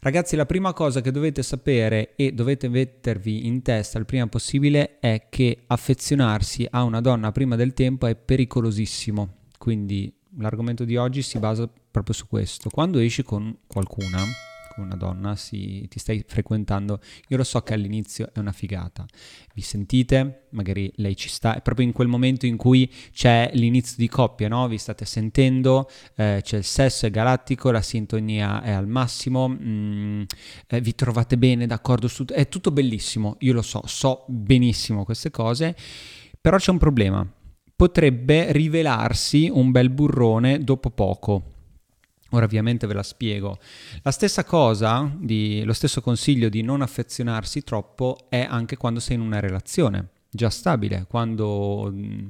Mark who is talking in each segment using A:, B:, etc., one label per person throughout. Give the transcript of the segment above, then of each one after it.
A: Ragazzi, la prima cosa che dovete sapere e dovete mettervi in testa il prima possibile è che affezionarsi a una donna prima del tempo è pericolosissimo. Quindi l'argomento di oggi si basa proprio su questo. Quando esci con qualcuna, con una donna, si, ti stai frequentando, io lo so che all'inizio è una figata. Vi sentite? Magari lei ci sta, è proprio in quel momento in cui c'è l'inizio di coppia, no? Vi state sentendo, eh, c'è il sesso, è galattico, la sintonia è al massimo, mm, eh, vi trovate bene, d'accordo su... È tutto bellissimo, io lo so, so benissimo queste cose, però c'è un problema. Potrebbe rivelarsi un bel burrone dopo poco Ora ovviamente ve la spiego. La stessa cosa, di, lo stesso consiglio di non affezionarsi troppo è anche quando sei in una relazione già stabile, quando mm,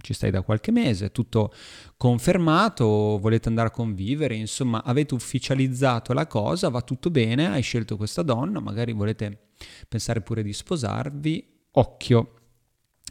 A: ci stai da qualche mese, tutto confermato, volete andare a convivere, insomma avete ufficializzato la cosa, va tutto bene, hai scelto questa donna, magari volete pensare pure di sposarvi, occhio,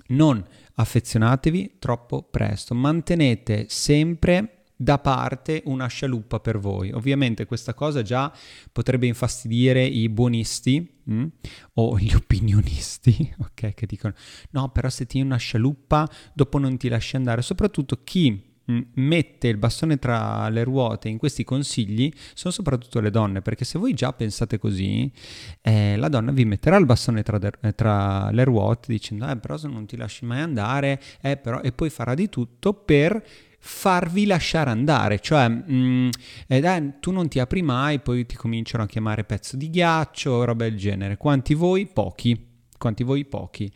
A: non affezionatevi troppo presto, mantenete sempre da parte una scialuppa per voi. Ovviamente questa cosa già potrebbe infastidire i buonisti mh? Mm, o gli opinionisti, ok, che dicono no, però se tieni una scialuppa dopo non ti lasci andare, soprattutto chi mm, mette il bastone tra le ruote in questi consigli sono soprattutto le donne, perché se voi già pensate così, eh, la donna vi metterà il bastone tra, de- tra, le ruote dicendo eh però se non ti lasci mai andare, eh però e poi farà di tutto per farvi lasciare andare, cioè mh, mm, eh, tu non ti apri mai, poi ti cominciano a chiamare pezzo di ghiaccio, roba del genere. Quanti voi? Pochi. Quanti voi? Pochi.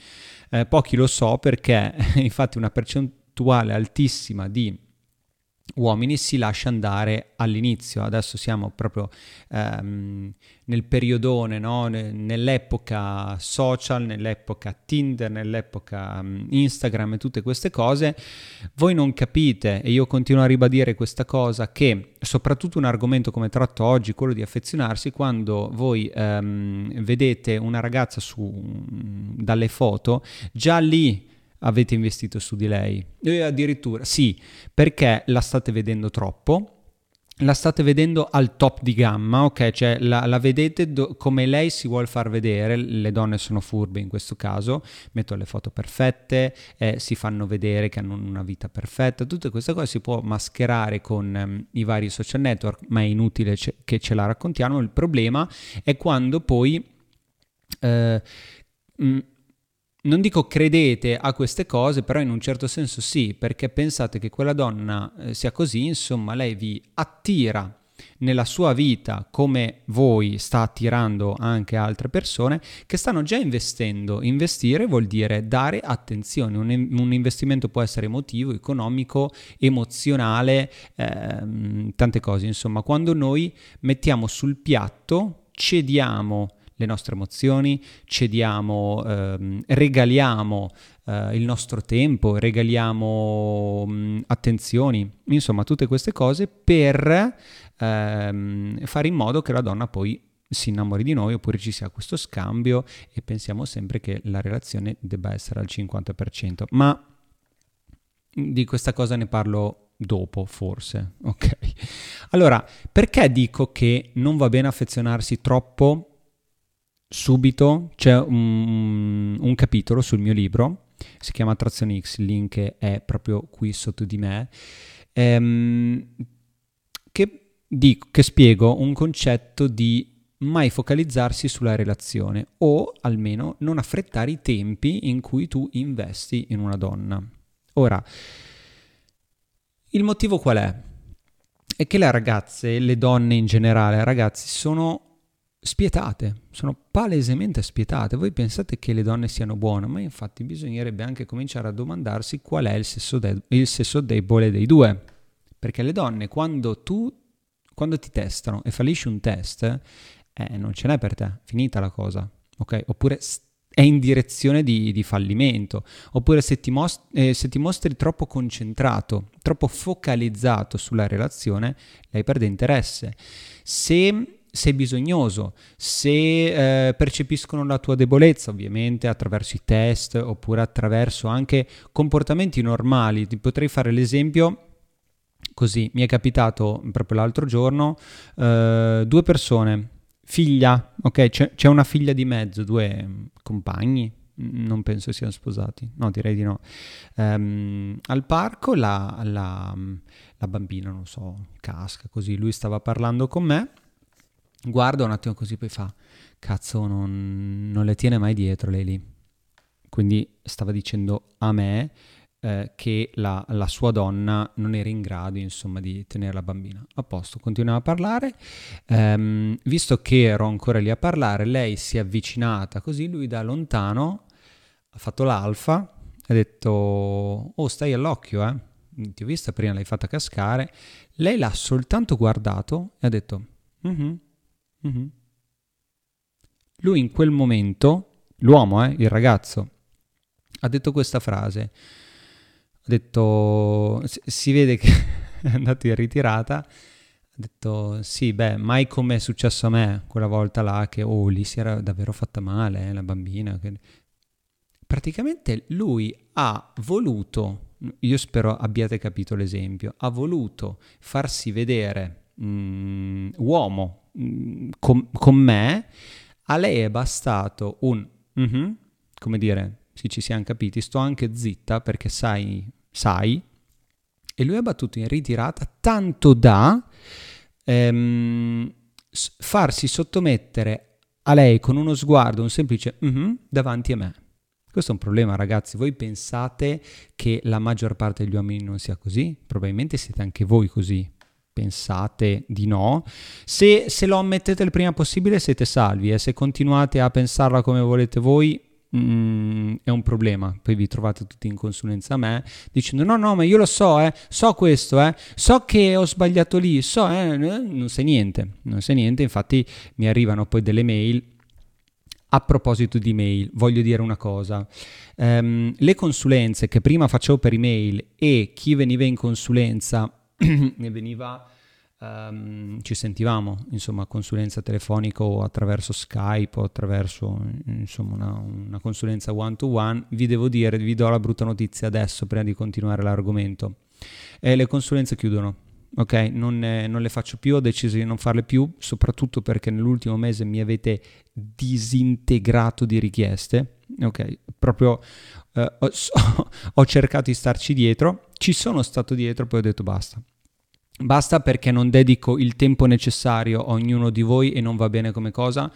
A: Eh, pochi lo so perché infatti una percentuale altissima di uomini si lascia andare all'inizio, adesso siamo proprio ehm, nel periodone, no? nell'epoca social, nell'epoca Tinder, nell'epoca um, Instagram e tutte queste cose, voi non capite, e io continuo a ribadire questa cosa, che soprattutto un argomento come tratto oggi, quello di affezionarsi, quando voi ehm, vedete una ragazza su, dalle foto, già lì avete investito su di lei. E addirittura sì, perché la state vedendo troppo, la state vedendo al top di gamma, ok? Cioè la, la vedete do- come lei si vuole far vedere, le donne sono furbe in questo caso, mettono le foto perfette, eh, si fanno vedere che hanno una vita perfetta, tutte queste cose si può mascherare con um, i vari social network, ma è inutile ce- che ce la raccontiamo, il problema è quando poi... Eh, mh, non dico credete a queste cose, però in un certo senso sì, perché pensate che quella donna eh, sia così, insomma, lei vi attira nella sua vita come voi sta attirando anche altre persone che stanno già investendo. Investire vuol dire dare attenzione, un, un investimento può essere emotivo, economico, emozionale, ehm, tante cose. Insomma, quando noi mettiamo sul piatto, cediamo le nostre emozioni, cediamo, ehm, regaliamo eh, il nostro tempo, regaliamo mh, attenzioni, insomma tutte queste cose per ehm, fare in modo che la donna poi si innamori di noi oppure ci sia questo scambio e pensiamo sempre che la relazione debba essere al 50%. Ma di questa cosa ne parlo dopo, forse. Ok. Allora, perché dico che non va bene affezionarsi troppo subito c'è un, un, capitolo sul mio libro, si chiama Attrazione X, il link è proprio qui sotto di me, ehm, che, dico, che spiego un concetto di mai focalizzarsi sulla relazione o almeno non affrettare i tempi in cui tu investi in una donna. Ora, il motivo qual è? È che le ragazze, le donne in generale, ragazzi, sono spietate, sono palesemente spietate. Voi pensate che le donne siano buone, ma infatti bisognerebbe anche cominciare a domandarsi qual è il sesso, de- il sesso debole dei due. Perché le donne, quando tu, quando ti testano e fallisci un test, eh, non ce n'è per te, finita la cosa, ok? Oppure è in direzione di, di fallimento, oppure se ti, most- eh, se ti mostri troppo concentrato, troppo focalizzato sulla relazione, lei perde interesse. Se sei bisognoso, se eh, percepiscono la tua debolezza, ovviamente attraverso i test oppure attraverso anche comportamenti normali. Ti potrei fare l'esempio così, mi è capitato proprio l'altro giorno, eh, due persone, figlia, ok, c'è, c'è, una figlia di mezzo, due compagni, non penso siano sposati, no direi di no, um, al parco la, la, la bambina, non so, casca così, lui stava parlando con me guarda un attimo così, poi fa, cazzo, non, non le tiene mai dietro lei lì. Quindi stava dicendo a me eh, che la, la, sua donna non era in grado, insomma, di tenere la bambina. A posto, continuava a parlare. Ehm, visto che ero ancora lì a parlare, lei si è avvicinata così, lui da lontano ha fatto l'alfa, ha detto, oh, stai all'occhio, eh. Ti ho vista prima, l'hai fatta cascare. Lei l'ha soltanto guardato e ha detto, mm-hmm, Mm-hmm. Lui in quel momento, l'uomo, eh, il ragazzo, ha detto questa frase. Ha detto, si vede che è andato in ritirata, ha detto sì, beh, mai come è successo a me quella volta là che, oh, lì si era davvero fatta male, eh, la bambina. Che... Praticamente lui ha voluto, io spero abbiate capito l'esempio, ha voluto farsi vedere mm, uomo con, con, me, a lei è bastato un mm-hmm, come dire, sì ci siamo capiti, sto anche zitta perché sai, sai, e lui ha battuto in ritirata tanto da ehm, farsi sottomettere a lei con uno sguardo, un semplice mm-hmm, davanti a me. Questo è un problema, ragazzi. Voi pensate che la maggior parte degli uomini non sia così? Probabilmente siete anche voi così pensate di no. Se, se, lo ammettete il prima possibile siete salvi e se continuate a pensarla come volete voi mm, è un problema. Poi vi trovate tutti in consulenza a me dicendo no no ma io lo so, eh, so questo, eh, so che ho sbagliato lì, so, eh, non sai niente, non sai niente, infatti mi arrivano poi delle mail a proposito di mail, voglio dire una cosa. Um, le consulenze che prima facevo per email e chi veniva in consulenza ne veniva, um, ci sentivamo, insomma, consulenza telefonica o attraverso Skype o attraverso, insomma, una, una consulenza one to one, vi devo dire, vi do la brutta notizia adesso prima di continuare l'argomento. Eh, le consulenze chiudono, ok? Non, eh, non, le faccio più, ho deciso di non farle più, soprattutto perché nell'ultimo mese mi avete disintegrato di richieste, ok? Proprio eh, ho, ho cercato di starci dietro, ci sono stato dietro, poi ho detto basta. Basta perché non dedico il tempo necessario a ognuno di voi e non va bene come cosa,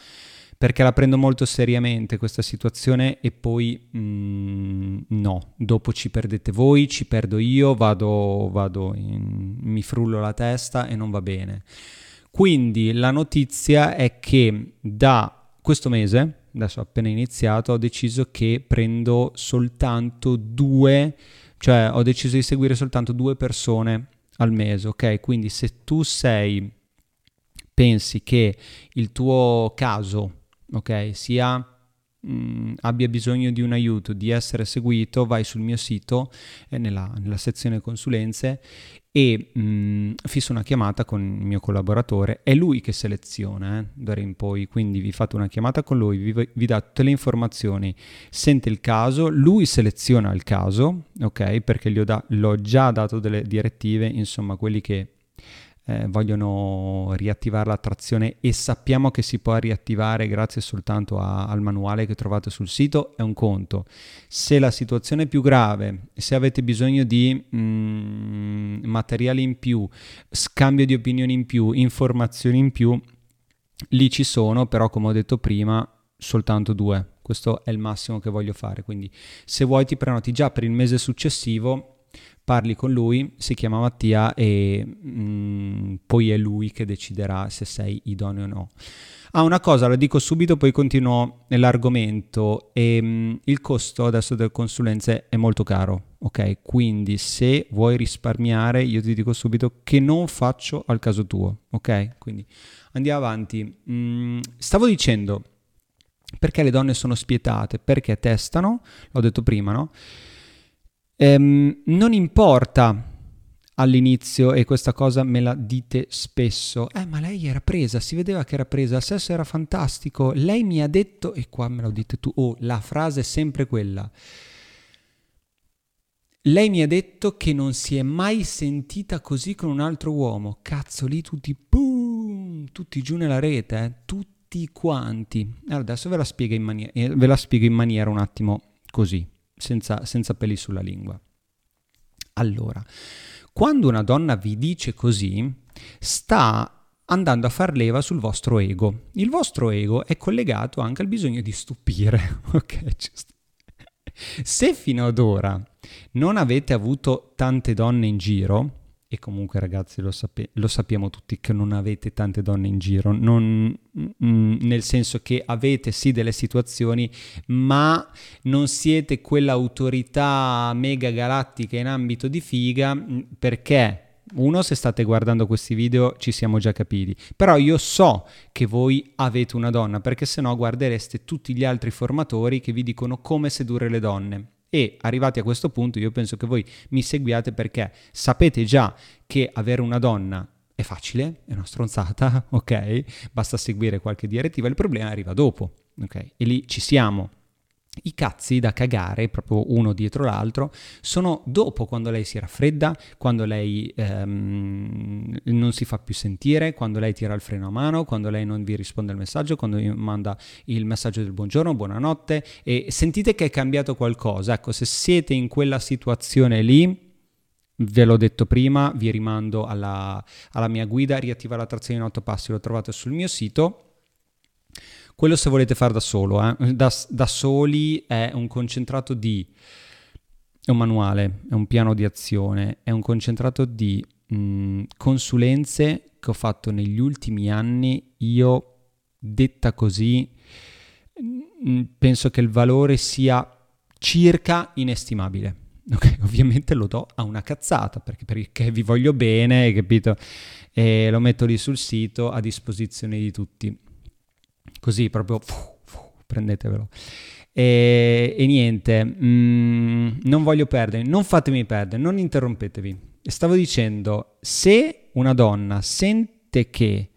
A: perché la prendo molto seriamente questa situazione e poi mm, no, dopo ci perdete voi, ci perdo io, vado, vado in, mi frullo la testa e non va bene. Quindi la notizia è che da questo mese, adesso appena iniziato, ho deciso che prendo soltanto due, cioè ho deciso di seguire soltanto due persone al mese, ok? Quindi se tu sei, pensi che il tuo caso, ok, sia mh, abbia bisogno di un aiuto, di essere seguito, vai sul mio sito, eh, nella, nella, sezione consulenze e mh, mm, fisso una chiamata con il mio collaboratore. È lui che seleziona eh, d'ora in poi, quindi vi fate una chiamata con lui, vi, vi, dà tutte le informazioni, sente il caso, lui seleziona il caso, ok? Perché gli ho, da, l'ho già dato delle direttive, insomma, quelli che eh, vogliono riattivare l'attrazione e sappiamo che si può riattivare grazie soltanto a, al manuale che trovate sul sito, è un conto. Se la situazione è più grave, se avete bisogno di mm, materiali in più, scambio di opinioni in più, informazioni in più, lì ci sono, però come ho detto prima, soltanto due. Questo è il massimo che voglio fare, quindi se vuoi ti prenoti già per il mese successivo parli con lui, si chiama Mattia e mh, mm, poi è lui che deciderà se sei idoneo o no. Ah, una cosa, la dico subito, poi continuo nell'argomento. E, mh, mm, il costo adesso delle consulenze è molto caro, ok? Quindi se vuoi risparmiare, io ti dico subito che non faccio al caso tuo, ok? Quindi andiamo avanti. Mm, stavo dicendo, perché le donne sono spietate? Perché testano, l'ho detto prima, no? Ehm, non importa all'inizio e questa cosa me la dite spesso. Eh, ma lei era presa, si vedeva che era presa, il sesso era fantastico. Lei mi ha detto, e qua me lo dite tu, oh, la frase è sempre quella. Lei mi ha detto che non si è mai sentita così con un altro uomo. Cazzo, lì tutti, boom, tutti giù nella rete, eh? tutti quanti. Allora, adesso ve la, in maniera, eh, ve la spiego in maniera un attimo così, senza, senza peli sulla lingua. Allora, quando una donna vi dice così, sta andando a far leva sul vostro ego. Il vostro ego è collegato anche al bisogno di stupire, ok? Se fino ad ora non avete avuto tante donne in giro, e comunque ragazzi lo, sape- lo, sappiamo tutti che non avete tante donne in giro, non, mm, nel senso che avete sì delle situazioni, ma non siete quell'autorità mega galattica in ambito di figa mm, perché uno, se state guardando questi video ci siamo già capiti, però io so che voi avete una donna perché se no guardereste tutti gli altri formatori che vi dicono come sedurre le donne e arrivati a questo punto io penso che voi mi seguiate perché sapete già che avere una donna è facile, è una stronzata, ok? Basta seguire qualche direttiva, il problema arriva dopo, ok? E lì ci siamo. I cazzi da cagare, proprio uno dietro l'altro, sono dopo quando lei si raffredda, quando lei ehm, non si fa più sentire, quando lei tira il freno a mano, quando lei non vi risponde al messaggio, quando vi manda il messaggio del buongiorno, buonanotte e sentite che è cambiato qualcosa. Ecco, se siete in quella situazione lì, Ve l'ho detto prima, vi rimando alla, alla mia guida, riattiva la trazione in otto passi, lo trovate sul mio sito quello se volete fare da solo, eh. da, da, soli è un concentrato di... è un manuale, è un piano di azione, è un concentrato di mh, mm, consulenze che ho fatto negli ultimi anni. Io, detta così, mh, mm, penso che il valore sia circa inestimabile. Okay, ovviamente lo do a una cazzata perché, perché vi voglio bene, capito? E lo metto lì sul sito a disposizione di tutti. Così proprio prendetevelo. E, e niente, mm, non voglio perdere, non fatemi perdere, non interrompetevi. Stavo dicendo, se una donna sente che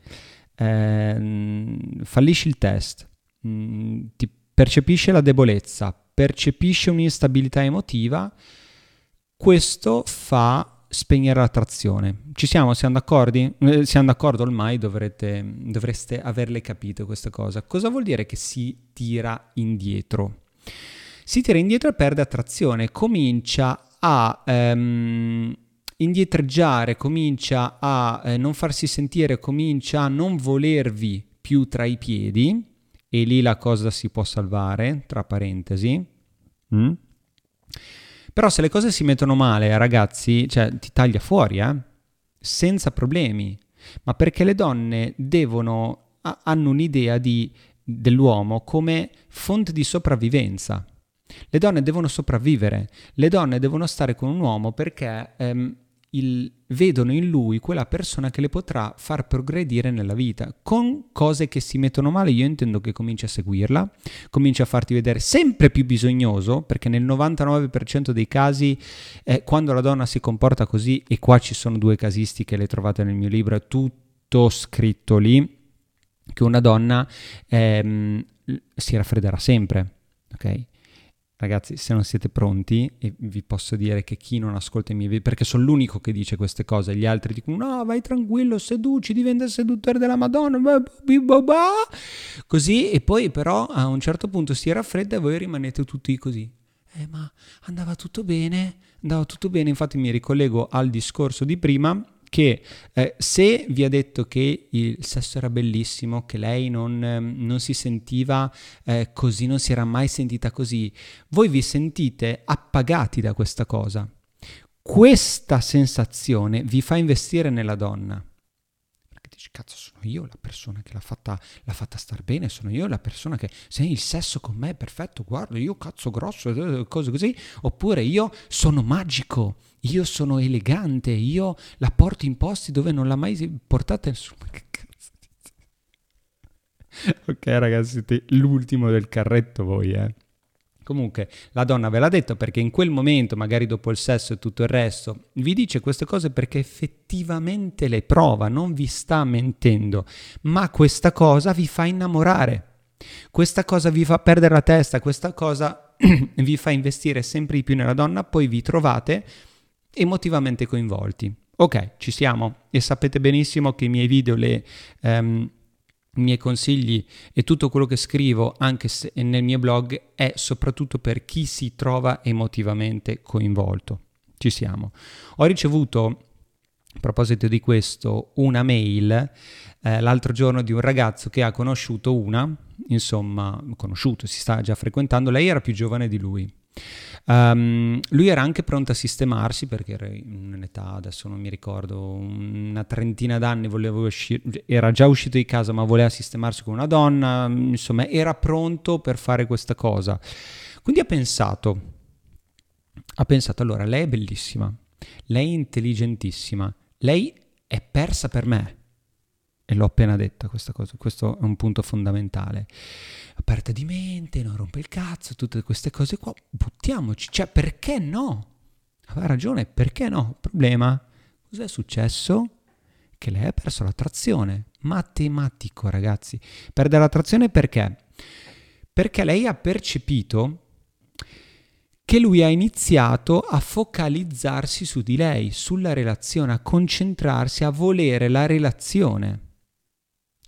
A: eh, fallisci il test, mh, mm, ti percepisce la debolezza, percepisce un'instabilità emotiva, questo fa spegnere la trazione. Ci siamo? Siamo d'accordo? Eh, siamo d'accordo ormai? Dovrete, dovreste averle capito questa cosa. Cosa vuol dire che si tira indietro? Si tira indietro e perde attrazione, comincia a ehm, indietreggiare, comincia a eh, non farsi sentire, comincia a non volervi più tra i piedi e lì la cosa si può salvare, tra parentesi. Mm? Però se le cose si mettono male, ragazzi, cioè ti taglia fuori, eh? Senza problemi. Ma perché le donne devono, hanno un'idea di, dell'uomo come fonte di sopravvivenza. Le donne devono sopravvivere, le donne devono stare con un uomo perché ehm, il, vedono in lui quella persona che le potrà far progredire nella vita. Con cose che si mettono male, io intendo che cominci a seguirla, cominci a farti vedere sempre più bisognoso, perché nel 99% dei casi, eh, quando la donna si comporta così, e qua ci sono due casistiche, le trovate nel mio libro, è tutto scritto lì, che una donna ehm, si raffredderà sempre. ok? Ragazzi, se non siete pronti, e vi posso dire che chi non ascolta i miei video, perché sono l'unico che dice queste cose, gli altri dicono no, vai tranquillo, seduci, diventa seduttore della Madonna, così, e poi però a un certo punto si raffredda e voi rimanete tutti così. Eh, ma andava tutto bene, andava tutto bene, infatti mi ricollego al discorso di prima, che eh, se vi ha detto che il sesso era bellissimo, che lei non, eh, non si sentiva eh, così, non si era mai sentita così, voi vi sentite appagati da questa cosa. Questa sensazione vi fa investire nella donna. Cazzo, sono io la persona che l'ha fatta, l'ha fatta star bene, sono io la persona che, se il sesso con me è perfetto, guarda, io cazzo grosso, eh, cose così, oppure io sono magico io sono elegante, io la porto in posti dove non l'ha mai portata nessuno. Cazzo Ok ragazzi, siete l'ultimo del carretto voi, eh. Comunque la donna ve l'ha detto perché in quel momento, magari dopo il sesso e tutto il resto, vi dice queste cose perché effettivamente le prova, non vi sta mentendo, ma questa cosa vi fa innamorare, questa cosa vi fa perdere la testa, questa cosa vi fa investire sempre di più nella donna, poi vi trovate emotivamente coinvolti. Ok, ci siamo. E sapete benissimo che i miei video, le... Um, i miei consigli e tutto quello che scrivo anche nel mio blog è soprattutto per chi si trova emotivamente coinvolto. Ci siamo. Ho ricevuto, a proposito di questo, una mail eh, l'altro giorno di un ragazzo che ha conosciuto una, insomma, conosciuto, si sta già frequentando, lei era più giovane di lui. Um, lui era anche pronto a sistemarsi perché era in un'età, adesso non mi ricordo, una trentina d'anni, uscire, era già uscito di casa ma voleva sistemarsi con una donna, insomma era pronto per fare questa cosa. Quindi ha pensato, ha pensato allora, lei è bellissima, lei è intelligentissima, lei è persa per me e l'ho appena detta questa cosa, questo è un punto fondamentale. Aperta di mente, non rompe il cazzo, tutte queste cose qua, buttiamoci, cioè perché no? Aveva ragione, perché no? Problema, cos'è successo? Che lei ha perso l'attrazione, matematico ragazzi. Perde l'attrazione perché? Perché lei ha percepito che lui ha iniziato a focalizzarsi su di lei, sulla relazione, a concentrarsi, a volere la relazione.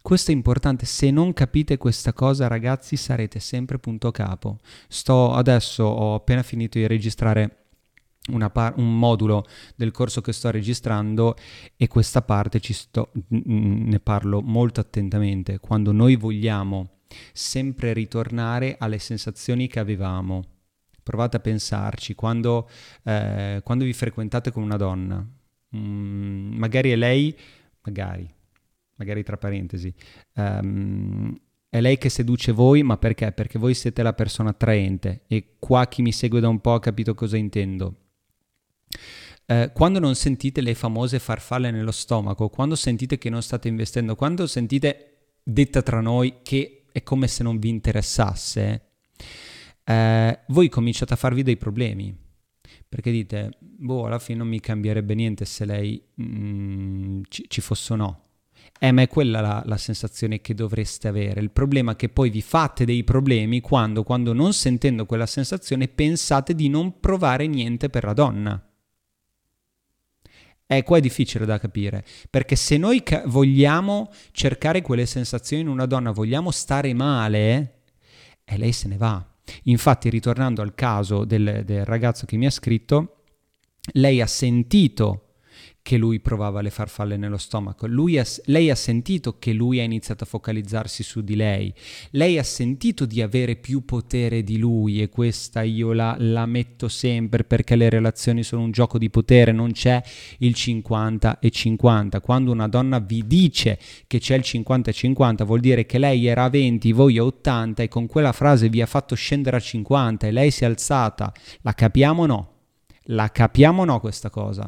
A: Questo è importante, se non capite questa cosa ragazzi sarete sempre punto capo. Sto adesso, ho appena finito di registrare par- un modulo del corso che sto registrando e questa parte sto, ne parlo molto attentamente. Quando noi vogliamo sempre ritornare alle sensazioni che avevamo, provate a pensarci, quando, eh, quando vi frequentate con una donna, mm, magari è lei, magari magari tra parentesi, um, è lei che seduce voi, ma perché? Perché voi siete la persona attraente e qua chi mi segue da un po' ha capito cosa intendo. Eh, quando non sentite le famose farfalle nello stomaco, quando sentite che non state investendo, quando sentite, detta tra noi, che è come se non vi interessasse, eh, voi cominciate a farvi dei problemi. Perché dite, boh, alla fine non mi cambierebbe niente se lei mm, ci, ci fosse o no eh, ma è quella la, la, sensazione che dovreste avere. Il problema è che poi vi fate dei problemi quando, quando non sentendo quella sensazione, pensate di non provare niente per la donna. E qua è difficile da capire, perché se noi ca- vogliamo cercare quelle sensazioni in una donna, vogliamo stare male, e lei se ne va. Infatti, ritornando al caso del, del ragazzo che mi ha scritto, lei ha sentito che lui provava le farfalle nello stomaco. Ha, lei ha sentito che lui ha iniziato a focalizzarsi su di lei. Lei ha sentito di avere più potere di lui e questa io la, la metto sempre perché le relazioni sono un gioco di potere, non c'è il 50 e 50. Quando una donna vi dice che c'è il 50 e 50 vuol dire che lei era a 20, voi a 80 e con quella frase vi ha fatto scendere a 50 e lei si è alzata. La capiamo o no? La capiamo o no questa cosa?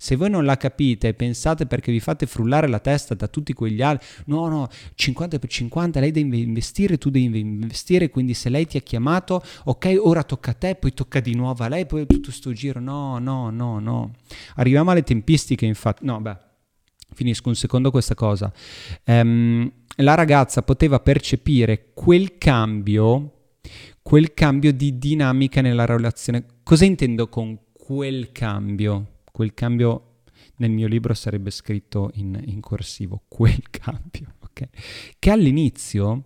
A: Se voi non la capite e pensate perché vi fate frullare la testa da tutti quegli altri, no, no, 50 per 50, lei deve investire, tu devi investire, quindi se lei ti ha chiamato, ok, ora tocca a te, poi tocca di nuovo a lei, poi tutto sto giro, no, no, no, no. Arriviamo alle tempistiche, infatti, no, beh, finisco un secondo questa cosa. Um, la ragazza poteva percepire quel cambio, quel cambio di dinamica nella relazione. Cosa intendo con quel cambio? Quel cambio nel mio libro sarebbe scritto in, in corsivo, quel cambio, ok? Che all'inizio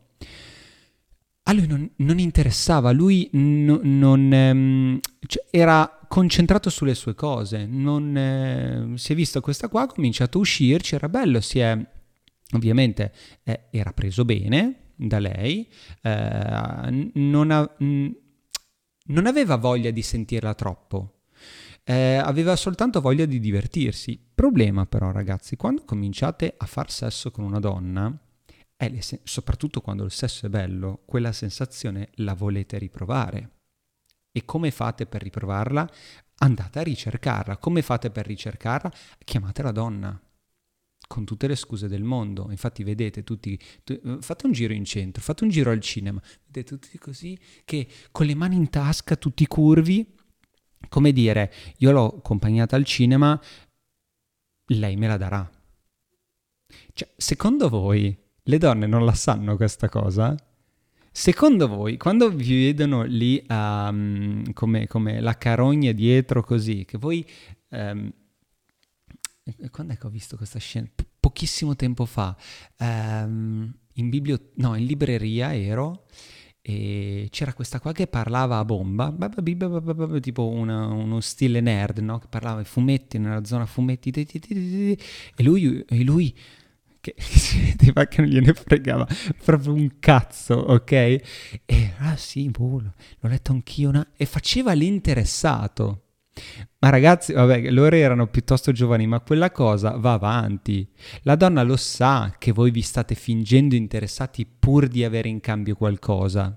A: a lui non, non interessava, lui no, non, ehm, cioè era concentrato sulle sue cose, non, eh, si è visto questa qua, ha cominciato a uscirci, era bello, si è ovviamente eh, era preso bene da lei, eh, non, ha, non aveva voglia di sentirla troppo, eh, aveva soltanto voglia di divertirsi. Problema però ragazzi, quando cominciate a far sesso con una donna, sen- soprattutto quando il sesso è bello, quella sensazione la volete riprovare. E come fate per riprovarla? Andate a ricercarla. Come fate per ricercarla? Chiamate la donna. con tutte le scuse del mondo. Infatti vedete tutti, tu, fate un giro in centro, fate un giro al cinema, vedete tutti così che con le mani in tasca, tutti curvi, come dire, io l'ho accompagnata al cinema, lei me la darà. Cioè, secondo voi le donne non la sanno questa cosa? Secondo voi, quando vi vedono lì um, come, come, la carogna dietro così, che voi... Um, quando è che ho visto questa scena? P- pochissimo tempo fa. Um, in, biblio- no, in libreria ero e c'era questa qua che parlava a bomba, tipo una, uno stile nerd, no? Che parlava ai fumetti, nella zona fumetti, e lui, e lui che si vedeva che non gliene fregava proprio un cazzo, ok? E ah sì, boh, l'ho letto anch'io, una... e faceva l'interessato. Ma ragazzi, vabbè, loro erano piuttosto giovani, ma quella cosa va avanti. La donna lo sa che voi vi state fingendo interessati pur di avere in cambio qualcosa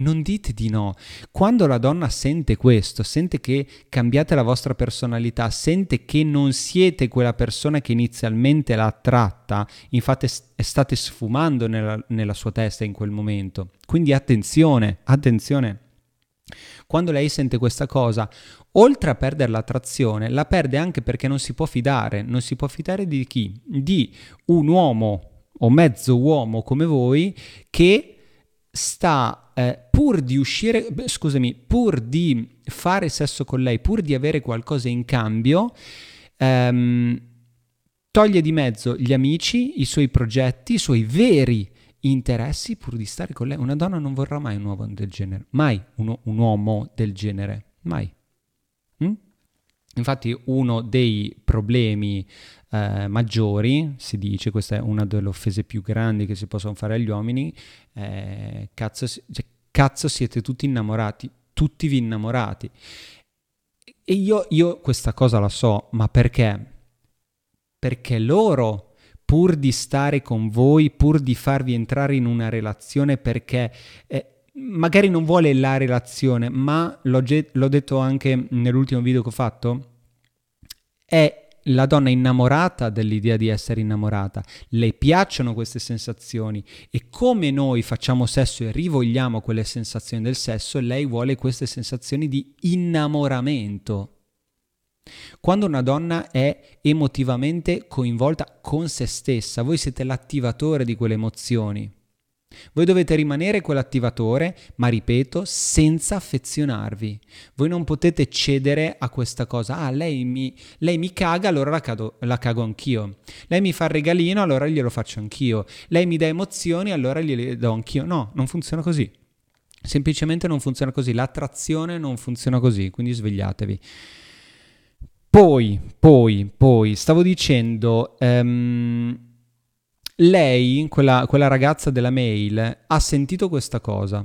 A: non dite di no. Quando la donna sente questo, sente che cambiate la vostra personalità, sente che non siete quella persona che inizialmente l'ha attratta, infatti state sfumando nella, nella sua testa in quel momento. Quindi attenzione, attenzione. Quando lei sente questa cosa, oltre a perdere l'attrazione, la perde anche perché non si può fidare. Non si può fidare di chi? Di un uomo o mezzo uomo come voi che sta eh, pur di uscire, scusami, pur di fare sesso con lei, pur di avere qualcosa in cambio, ehm, toglie di mezzo gli amici, i suoi progetti, i suoi veri interessi pur di stare con lei. Una donna non vorrà mai un uomo del genere, mai un, un uomo del genere, mai. Mm? Infatti uno dei problemi eh, maggiori, si dice, questa è una delle offese più grandi che si possono fare agli uomini, eh, cazzo, cioè, cazzo siete tutti innamorati, tutti vi innamorati. E io, io questa cosa la so, ma perché? Perché loro pur di stare con voi, pur di farvi entrare in una relazione perché eh, magari non vuole la relazione, ma l'ho, ge- l'ho detto anche nell'ultimo video che ho fatto, è la donna innamorata dell'idea di essere innamorata, le piacciono queste sensazioni e come noi facciamo sesso e rivogliamo quelle sensazioni del sesso, lei vuole queste sensazioni di innamoramento. Quando una donna è emotivamente coinvolta con se stessa, voi siete l'attivatore di quelle emozioni. Voi dovete rimanere quell'attivatore, ma ripeto, senza affezionarvi. Voi non potete cedere a questa cosa. Ah, lei mi, lei mi caga, allora la, cado, la cago anch'io. Lei mi fa il regalino, allora glielo faccio anch'io. Lei mi dà emozioni, allora gliele do anch'io. No, non funziona così. Semplicemente non funziona così. L'attrazione non funziona così, quindi svegliatevi. Poi, poi, poi, stavo dicendo... Um, lei, quella, quella ragazza della mail, ha sentito questa cosa.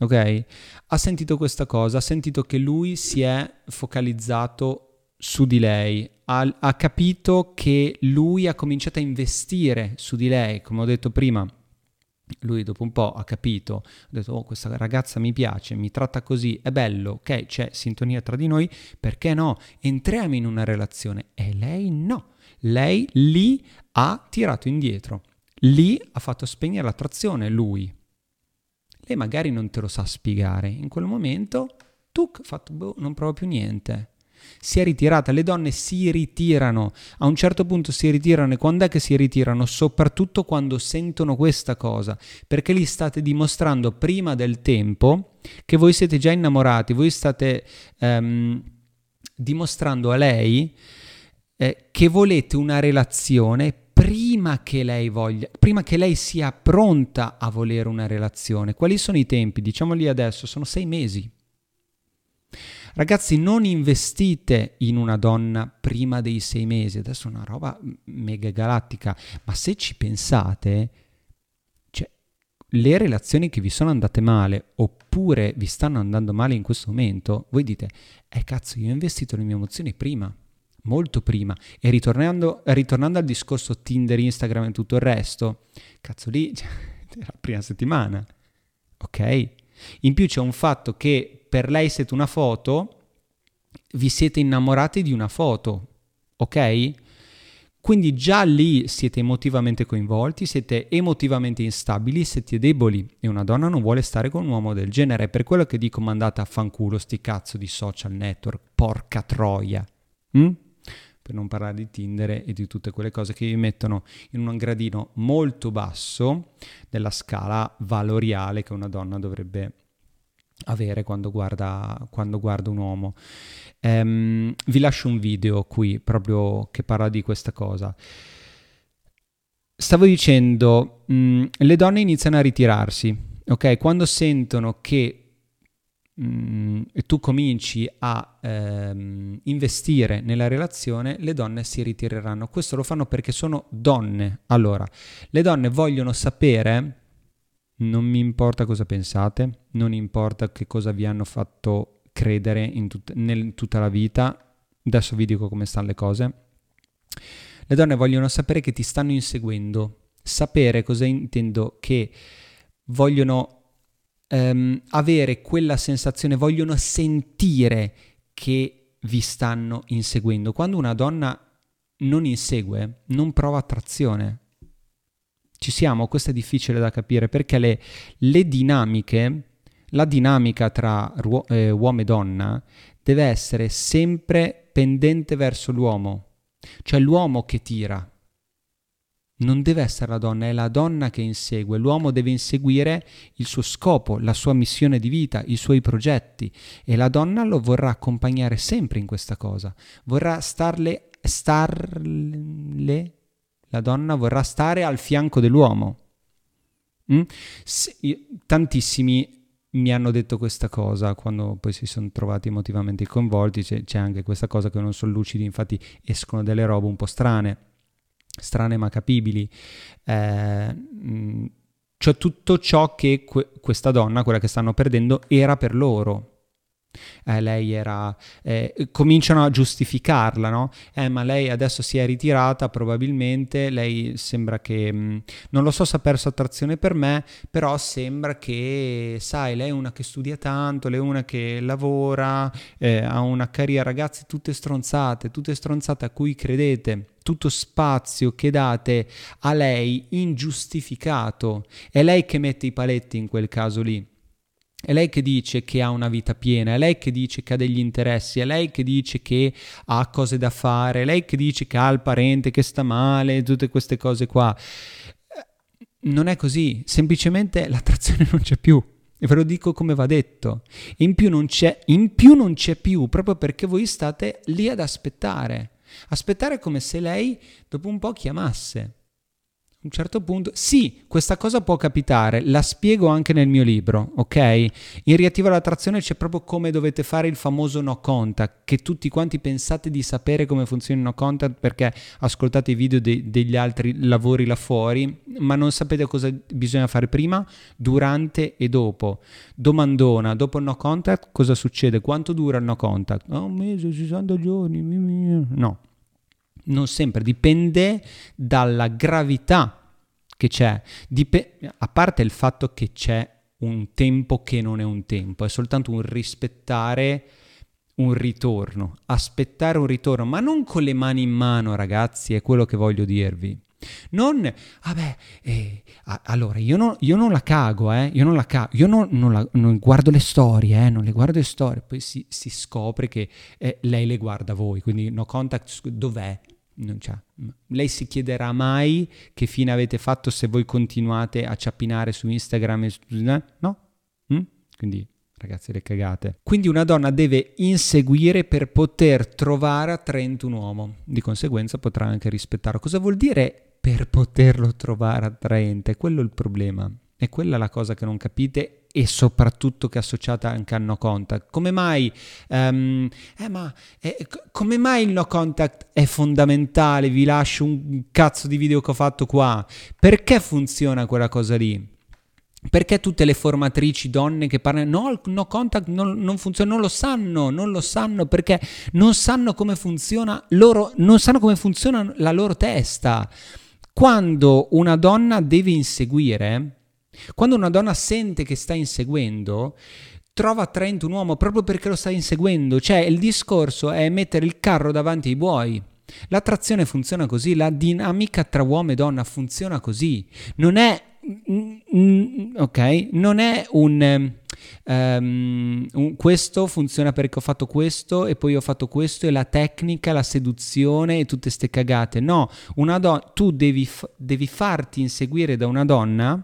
A: Ok? Ha sentito questa cosa, ha sentito che lui si è focalizzato su di lei, ha, ha, capito che lui ha cominciato a investire su di lei, come ho detto prima. Lui dopo un po' ha capito, ha detto, oh questa ragazza mi piace, mi tratta così, è bello, ok, c'è sintonia tra di noi, perché no? Entriamo in una relazione. E lei no lei lì ha tirato indietro, lì ha fatto spegnere l'attrazione lui. Lei magari non te lo sa spiegare, in quel momento tu fatto, boh, non prova più niente. Si è ritirata, le donne si ritirano, a un certo punto si ritirano e quando è che si ritirano? Soprattutto quando sentono questa cosa, perché gli state dimostrando prima del tempo che voi siete già innamorati, voi state um, dimostrando a lei eh, che volete una relazione prima che lei voglia, prima che lei sia pronta a volere una relazione. Quali sono i tempi? Diciamoli adesso, sono sei mesi. Ragazzi, non investite in una donna prima dei sei mesi, adesso è una roba mega galattica, ma se ci pensate, cioè, le relazioni che vi sono andate male oppure vi stanno andando male in questo momento, voi dite, eh cazzo, io ho investito le mie emozioni prima molto prima. E ritornando, ritornando al discorso Tinder, Instagram e tutto il resto, cazzo lì, la prima settimana, ok? In più c'è un fatto che per lei siete una foto, vi siete innamorati di una foto, ok? Quindi già lì siete emotivamente coinvolti, siete emotivamente instabili, siete deboli e una donna non vuole stare con un uomo del genere. È per quello che dico mandate a fanculo sti cazzo di social network, porca troia. Mm? Per non parlare di Tinder e di tutte quelle cose che vi mettono in un gradino molto basso della scala valoriale che una donna dovrebbe avere quando guarda, quando guarda un uomo. Um, vi lascio un video qui proprio che parla di questa cosa. Stavo dicendo, mh, mm, le donne iniziano a ritirarsi, ok? Quando sentono che mh, mm, tu cominci a ehm, investire nella relazione, le donne si ritireranno. Questo lo fanno perché sono donne. Allora, le donne vogliono sapere non mi importa cosa pensate, non importa che cosa vi hanno fatto credere in tut- nel, tutta la vita, adesso vi dico come stanno le cose. Le donne vogliono sapere che ti stanno inseguendo, sapere cosa intendo, che vogliono um, avere quella sensazione, vogliono sentire che vi stanno inseguendo. Quando una donna non insegue, non prova attrazione, ci siamo, questo è difficile da capire perché le, le dinamiche, la dinamica tra ruo- eh, uomo e donna deve essere sempre pendente verso l'uomo, cioè l'uomo che tira. Non deve essere la donna, è la donna che insegue. L'uomo deve inseguire il suo scopo, la sua missione di vita, i suoi progetti e la donna lo vorrà accompagnare sempre in questa cosa. Vorrà starle, starle la donna vorrà stare al fianco dell'uomo. Mm? Se, io, tantissimi mi hanno detto questa cosa quando poi si sono trovati emotivamente coinvolti, c'è, c'è anche questa cosa che non sono lucidi, infatti escono delle robe un po' strane, strane ma capibili. Eh, mm, cioè tutto ciò che que- questa donna, quella che stanno perdendo, era per loro eh, lei era... Eh, cominciano a giustificarla, no? Eh, ma lei adesso si è ritirata, probabilmente, lei sembra che... Mh, mm, non lo so se ha perso attrazione per me, però sembra che, sai, lei è una che studia tanto, lei è una che lavora, eh, ha una carriera, ragazzi, tutte stronzate, tutte stronzate a cui credete tutto spazio che date a lei ingiustificato. È lei che mette i paletti in quel caso lì. È lei che dice che ha una vita piena, è lei che dice che ha degli interessi, è lei che dice che ha cose da fare, è lei che dice che ha il parente che sta male, tutte queste cose qua. Non è così, semplicemente l'attrazione non c'è più. E ve lo dico come va detto. In più non c'è, in più non c'è più, proprio perché voi state lì ad aspettare. Aspettare come se lei dopo un po' chiamasse un certo punto, sì, questa cosa può capitare, la spiego anche nel mio libro, ok? In Riattiva l'attrazione c'è proprio come dovete fare il famoso no contact, che tutti quanti pensate di sapere come funziona il no contact perché ascoltate i video de- degli altri lavori là fuori, ma non sapete cosa bisogna fare prima, durante e dopo. Domandona, dopo il no contact cosa succede? Quanto dura il no contact? Oh, un mese, 60 giorni, no non sempre, dipende dalla gravità che c'è, Dip- a parte il fatto che c'è un tempo che non è un tempo, è soltanto un rispettare un ritorno, aspettare un ritorno, ma non con le mani in mano, ragazzi, è quello che voglio dirvi. Non, vabbè, eh, allora io non, io non, la cago, eh, io non la cago, io non, non, la, non guardo le storie, eh, non le guardo le storie, poi si, si scopre che eh, lei le guarda voi, quindi no contact, dov'è? Non c'è. Lei si chiederà mai che fine avete fatto se voi continuate a ciappinare su Instagram e su... No? Mm? Quindi ragazzi le cagate. Quindi una donna deve inseguire per poter trovare attraente un uomo, di conseguenza potrà anche rispettarlo. Cosa vuol dire per poterlo trovare attraente? Quello è il problema. È quella la cosa che non capite e soprattutto che è associata anche al no contact. Come mai, um, eh, ma, eh, come mai il no contact è fondamentale? Vi lascio un cazzo di video che ho fatto qua. Perché funziona quella cosa lì? Perché tutte le formatrici donne che parlano no, no contact non, non, funziona, non lo sanno, non lo sanno perché non sanno come funziona loro, non sanno come funziona la loro testa. Quando una donna deve inseguire, quando una donna sente che sta inseguendo, trova attraente un uomo proprio perché lo sta inseguendo. Cioè, il discorso è mettere il carro davanti ai buoi. L'attrazione funziona così, la dinamica tra uomo e donna funziona così. Non è ok, non è un, um, un, questo funziona perché ho fatto questo e poi ho fatto questo e la tecnica, la seduzione e tutte queste cagate. No, una donna, tu devi, f- devi farti inseguire da una donna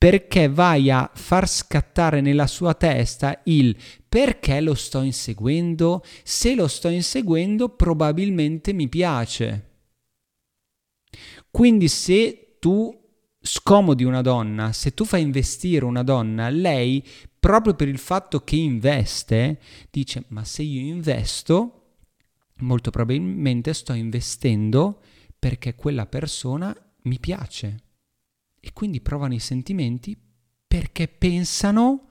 A: perché vai a far scattare nella sua testa il perché lo sto inseguendo? Se lo sto inseguendo probabilmente mi piace. Quindi se tu scomodi una donna, se tu fai investire una donna, lei proprio per il fatto che investe dice ma se io investo molto probabilmente sto investendo perché quella persona mi piace e quindi provano i sentimenti perché pensano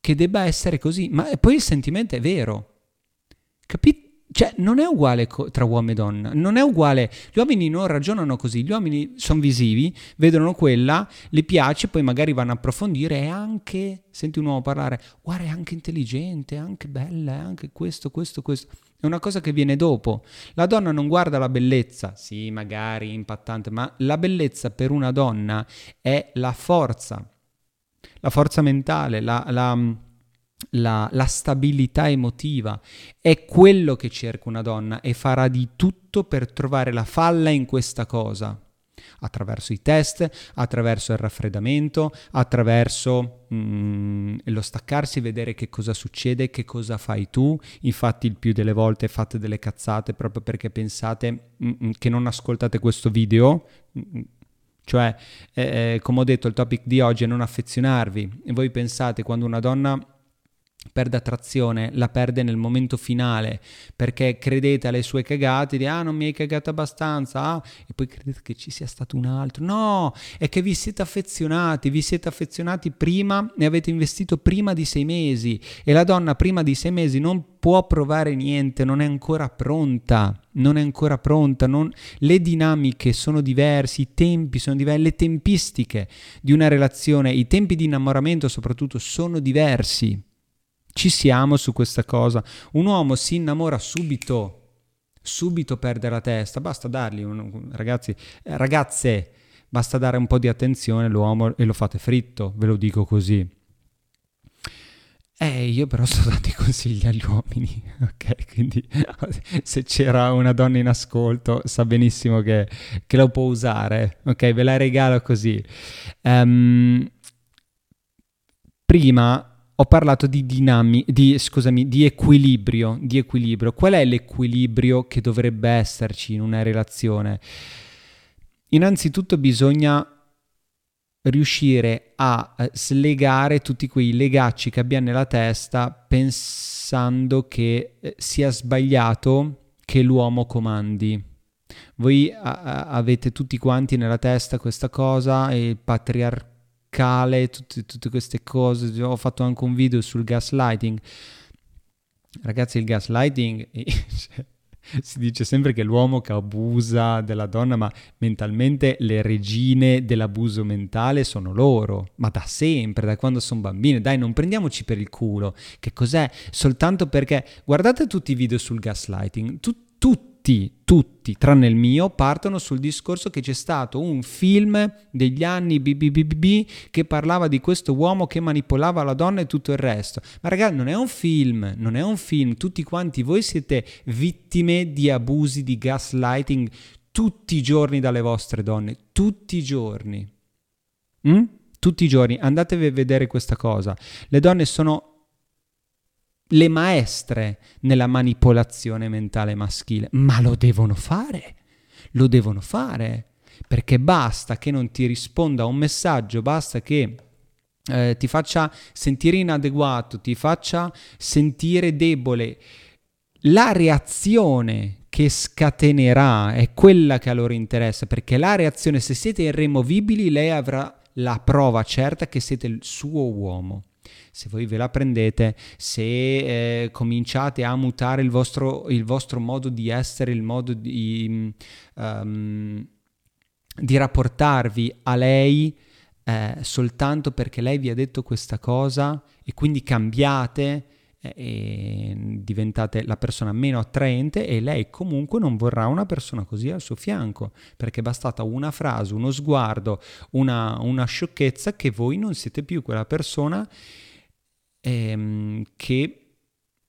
A: che debba essere così, ma poi il sentimento è vero. Capite? Cioè, non è uguale co- tra uomo e donna, non è uguale. Gli uomini non ragionano così, gli uomini sono visivi, vedono quella, gli piace, poi magari vanno a approfondire e anche, senti un uomo parlare, guarda, è anche intelligente, è anche bella, è anche questo, questo, questo. È una cosa che viene dopo. La donna non guarda la bellezza, sì, magari impattante, ma la bellezza per una donna è la forza, la forza mentale, la, la la, la, stabilità emotiva. È quello che cerca una donna e farà di tutto per trovare la falla in questa cosa. Attraverso i test, attraverso il raffreddamento, attraverso mm, lo staccarsi, vedere che cosa succede, che cosa fai tu. Infatti, il più delle volte fate delle cazzate proprio perché pensate mm, che non ascoltate questo video. Mm cioè, eh, eh, come ho detto, il topic di oggi è non affezionarvi. E voi pensate quando una donna perde attrazione, la perde nel momento finale perché credete alle sue cagate di ah non mi hai cagato abbastanza ah, e poi credete che ci sia stato un altro. No è che vi siete affezionati vi siete affezionati prima e avete investito prima di sei mesi e la donna prima di sei mesi non può provare niente non è ancora pronta non è ancora pronta non... le dinamiche sono diverse i tempi sono diversi le tempistiche di una relazione i tempi di innamoramento soprattutto sono diversi ci siamo su questa cosa. Un uomo si innamora subito, subito perde la testa, basta dargli, un, ragazzi, eh, ragazze, basta dare un po' di attenzione all'uomo e lo fate fritto, ve lo dico così. Eh, io però sto dando i consigli agli uomini, ok? Quindi se c'era una donna in ascolto sa benissimo che, che lo può usare, ok? Ve la regalo così. Um, prima ho parlato di dinamica, di, scusami, di equilibrio, di equilibrio. Qual è l'equilibrio che dovrebbe esserci in una relazione? Innanzitutto bisogna riuscire a eh, slegare tutti quei legacci che abbiamo nella testa pensando che eh, sia sbagliato che l'uomo comandi. Voi a- avete tutti quanti nella testa questa cosa, il patriarcato fiscale, tutte, tutte queste cose. Ho fatto anche un video sul gaslighting. Ragazzi, il gaslighting si dice sempre che l'uomo che abusa della donna, ma mentalmente le regine dell'abuso mentale sono loro, ma da sempre, da quando sono bambine. Dai, non prendiamoci per il culo. Che cos'è? Soltanto perché guardate tutti i video sul gaslighting, tu, tutti tutti, tutti, tranne il mio, partono sul discorso che c'è stato un film degli anni BBBB che parlava di questo uomo che manipolava la donna e tutto il resto. Ma ragazzi, non è un film, non è un film, tutti quanti voi siete vittime di abusi, di gaslighting tutti i giorni dalle vostre donne, tutti i giorni. Mm? Tutti i giorni, andatevi a vedere questa cosa. Le donne sono le maestre nella manipolazione mentale maschile, ma lo devono fare, lo devono fare, perché basta che non ti risponda a un messaggio, basta che eh, ti faccia sentire inadeguato, ti faccia sentire debole. La reazione che scatenerà è quella che a loro interessa, perché la reazione, se siete irremovibili, lei avrà la prova certa che siete il suo uomo se voi ve la prendete, se eh, cominciate a mutare il vostro, il vostro, modo di essere, il modo di, um, di rapportarvi a lei eh, soltanto perché lei vi ha detto questa cosa e quindi cambiate, eh, diventate la persona meno attraente e lei comunque non vorrà una persona così al suo fianco, perché è bastata una frase, uno sguardo, una, una sciocchezza che voi non siete più quella persona ehm, che...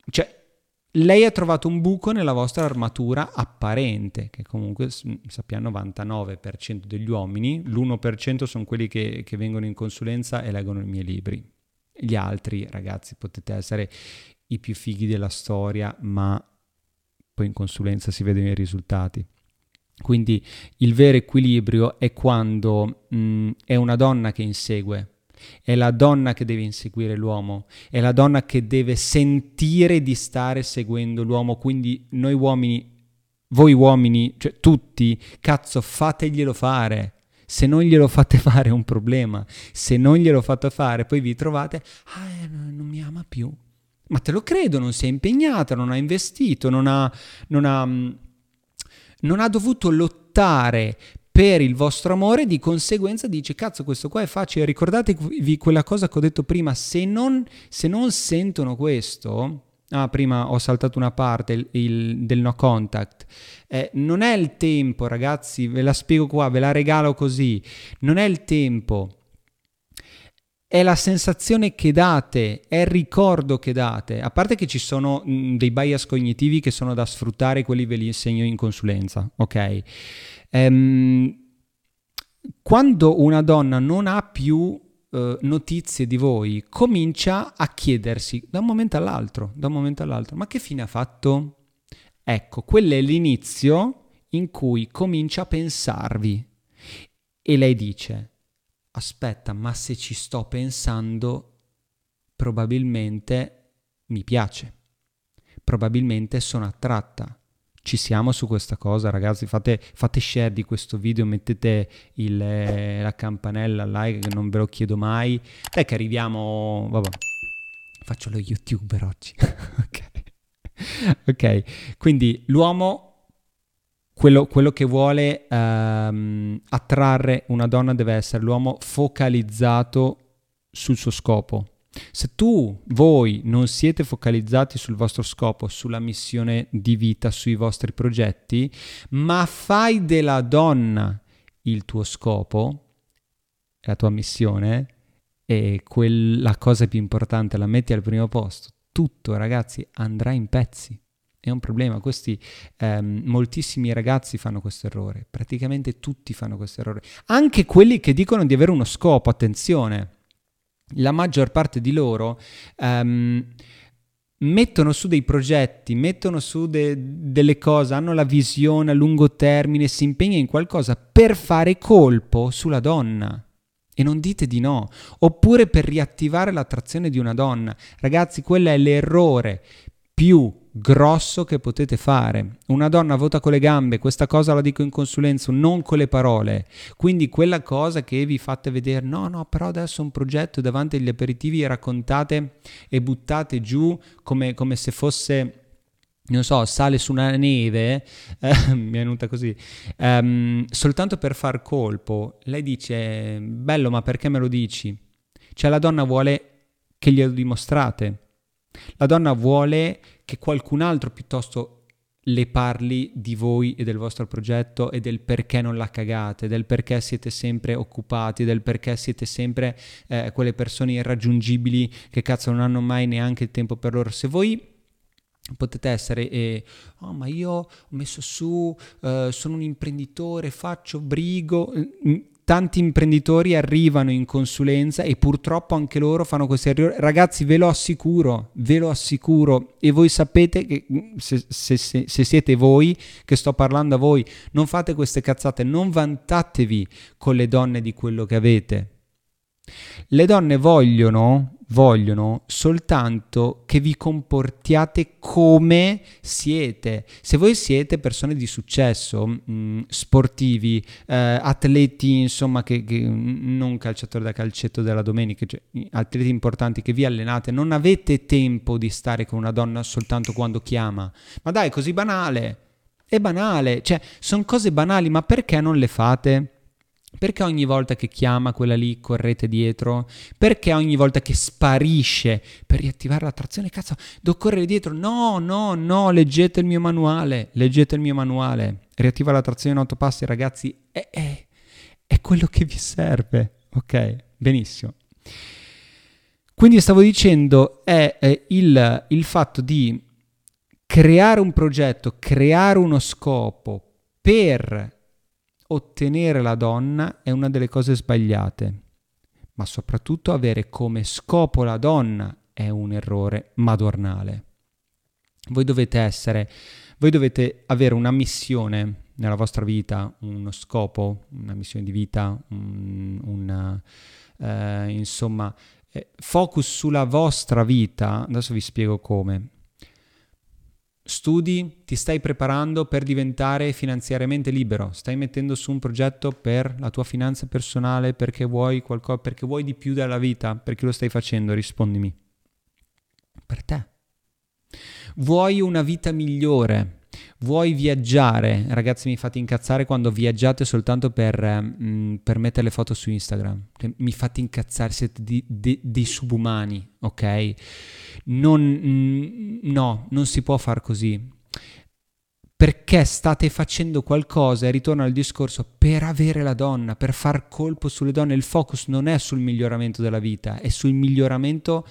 A: Cioè, lei ha trovato un buco nella vostra armatura apparente, che comunque sappiamo 99% degli uomini, l'1% sono quelli che, che vengono in consulenza e leggono i miei libri. Gli altri, ragazzi, potete essere i più fighi della storia, ma poi in consulenza si vedono i risultati. Quindi il vero equilibrio è quando mh, è una donna che insegue, è la donna che deve inseguire l'uomo, è la donna che deve sentire di stare seguendo l'uomo. Quindi noi uomini, voi uomini, cioè tutti, cazzo, fateglielo fare. Se non glielo fate fare è un problema. Se non glielo fate fare, poi vi trovate, ah, eh, non mi ama più. Ma te lo credo, non si è impegnata, non ha investito, non ha, non ha, mm, non ha dovuto lottare per il vostro amore, di conseguenza dice cazzo questo qua è facile, ricordatevi quella cosa che ho detto prima, se non, se non sentono questo, ah prima ho saltato una parte il, il, del no contact, eh, non è il tempo ragazzi, ve la spiego qua, ve la regalo così, non è il tempo è la sensazione che date, è il ricordo che date. A parte che ci sono mh, mm, dei bias cognitivi che sono da sfruttare, quelli ve li insegno in consulenza, ok? Um, quando una donna non ha più uh, notizie di voi, comincia a chiedersi da un momento all'altro, da un momento all'altro, ma che fine ha fatto? Ecco, quello è l'inizio in cui comincia a pensarvi. E lei dice, aspetta, ma se ci sto pensando, probabilmente mi piace, probabilmente sono attratta. Ci siamo su questa cosa, ragazzi. Fate, fate share di questo video, mettete il, eh, la campanella, like, che non ve lo chiedo mai. Dai, che arriviamo. Vabbè, faccio lo youtuber oggi. ok. ok, quindi l'uomo quello, quello, che vuole um, attrarre una donna deve essere l'uomo focalizzato sul suo scopo. Se tu, voi, non siete focalizzati sul vostro scopo, sulla missione di vita, sui vostri progetti, ma fai della donna il tuo scopo, la tua missione, e quella cosa più importante la metti al primo posto, tutto, ragazzi, andrà in pezzi è un problema. Questi, ehm, moltissimi ragazzi fanno questo errore, praticamente tutti fanno questo errore. Anche quelli che dicono di avere uno scopo, attenzione, la maggior parte di loro ehm, mettono su dei progetti, mettono su de- delle cose, hanno la visione a lungo termine, si impegnano in qualcosa per fare colpo sulla donna. E non dite di no. Oppure per riattivare l'attrazione di una donna. Ragazzi, quello è l'errore più grosso che potete fare. Una donna vota con le gambe, questa cosa la dico in consulenza, non con le parole. Quindi quella cosa che vi fate vedere, no, no, però adesso un progetto davanti agli aperitivi e raccontate e buttate giù come, come se fosse non so, sale su una neve, eh, mi è venuta così, um, soltanto per far colpo, lei dice, bello, ma perché me lo dici? Cioè la donna vuole che glielo dimostrate. La donna vuole che qualcun altro piuttosto le parli di voi e del vostro progetto e del perché non la cagate, del perché siete sempre occupati, del perché siete sempre eh, quelle persone irraggiungibili che cazzo non hanno mai neanche il tempo per loro. Se voi potete essere, eh, oh ma io ho messo su, eh, sono un imprenditore, faccio brigo, tanti imprenditori arrivano in consulenza e purtroppo anche loro fanno questi errori. Ragazzi, ve lo assicuro, ve lo assicuro. E voi sapete che mm, se, se, se, se, siete voi che sto parlando a voi, non fate queste cazzate, non vantatevi con le donne di quello che avete. Le donne vogliono vogliono soltanto che vi comportiate come siete. Se voi siete persone di successo, mh, mm, sportivi, eh, atleti, insomma, che, che, non calciatori da calcetto della domenica, cioè atleti importanti che vi allenate, non avete tempo di stare con una donna soltanto quando chiama. Ma dai, è così banale. È banale, cioè sono cose banali, ma perché non le fate? Perché ogni volta che chiama quella lì correte dietro? Perché ogni volta che sparisce per riattivare l'attrazione, cazzo, devo correre dietro? No, no, no, leggete il mio manuale, leggete il mio manuale. Riattiva l'attrazione in otto passi, ragazzi, è, è, è quello che vi serve. Ok, benissimo. Quindi stavo dicendo, è, è il, il fatto di creare un progetto, creare uno scopo per ottenere la donna è una delle cose sbagliate, ma soprattutto avere come scopo la donna è un errore madornale. Voi dovete essere, voi dovete avere una missione nella vostra vita, uno scopo, una missione di vita, un, una, eh, insomma, eh, focus sulla vostra vita. Adesso vi spiego come. Studi, ti stai preparando per diventare finanziariamente libero, stai mettendo su un progetto per la tua finanza personale perché vuoi qualcosa, perché vuoi di più dalla vita, perché lo stai facendo, rispondimi. Per te. Vuoi una vita migliore, Vuoi viaggiare? Ragazzi, mi fate incazzare quando viaggiate soltanto per, mh, mm, per mettere le foto su Instagram. Mi fate incazzare, siete di, di, dei subumani, ok? Non, mh, mm, no, non si può far così. Perché state facendo qualcosa, e ritorno al discorso, per avere la donna, per far colpo sulle donne. Il focus non è sul miglioramento della vita, è sul miglioramento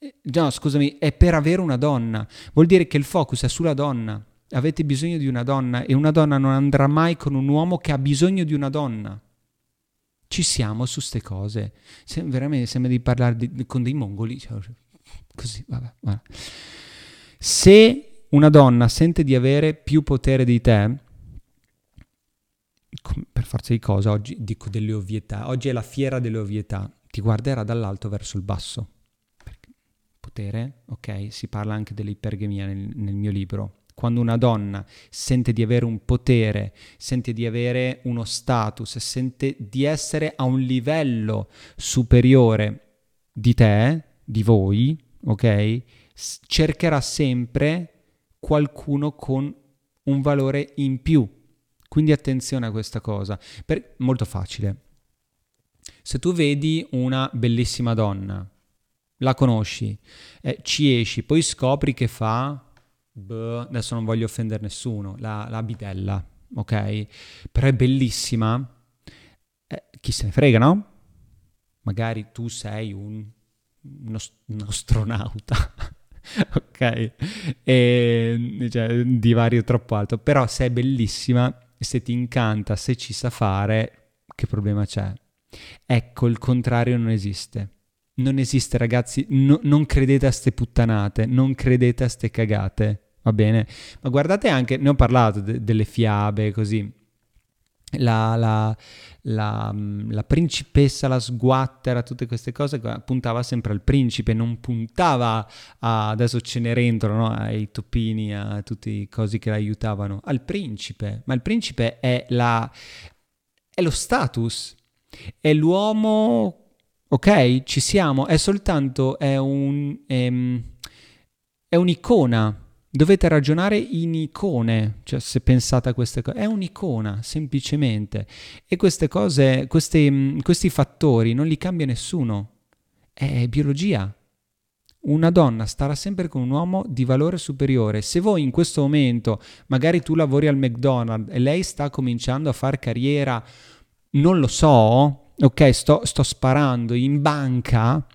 A: eh, No, scusami, è per avere una donna. Vuol dire che il focus è sulla donna avete bisogno di una donna e una donna non andrà mai con un uomo che ha bisogno di una donna. Ci siamo su queste cose. Se, veramente sembra di parlare di, con dei mongoli. Cioè, così, vabbè, vabbè. Se una donna sente di avere più potere di te, per forza di cosa, oggi dico delle ovvietà, oggi è la fiera delle ovvietà, ti guarderà dall'alto verso il basso. Potere, ok, si parla anche dell'ipergemia nel, nel mio libro, quando una donna sente di avere un potere, sente di avere uno status, sente di essere a un livello superiore di te, di voi, ok? Cercherà sempre qualcuno con un valore in più. Quindi attenzione a questa cosa. Per, molto facile. Se tu vedi una bellissima donna, la conosci, eh, ci esci, poi scopri che fa Beh, adesso non voglio offendere nessuno, la, la bidella, ok? Però è bellissima. Eh, chi se ne frega, no? Magari tu sei un, uno, un astronauta, ok? E, cioè, di vario troppo alto. Però se è bellissima, se ti incanta, se ci sa fare, che problema c'è? Ecco, il contrario non esiste. Non esiste, ragazzi. No, non credete a ste puttanate, non credete a ste cagate va bene? Ma guardate anche, ne ho parlato de- delle fiabe, così. La, la, la, mm, la, principessa, la sguattera, tutte queste cose puntava sempre al principe, non puntava a, adesso Cenerentola, no? ai topini, a tutti i cosi che l'aiutavano, al principe. Ma il principe è, è lo status, è l'uomo, ok, ci siamo, è soltanto, è, un, è, è un'icona Dovete ragionare in icone, cioè se pensate a queste cose, è un'icona semplicemente e queste cose, questi, mm, questi fattori non li cambia nessuno, è biologia. Una donna starà sempre con un uomo di valore superiore. Se voi in questo momento, magari tu lavori al McDonald's e lei sta cominciando a fare carriera, non lo so, ok, sto, sto sparando in banca,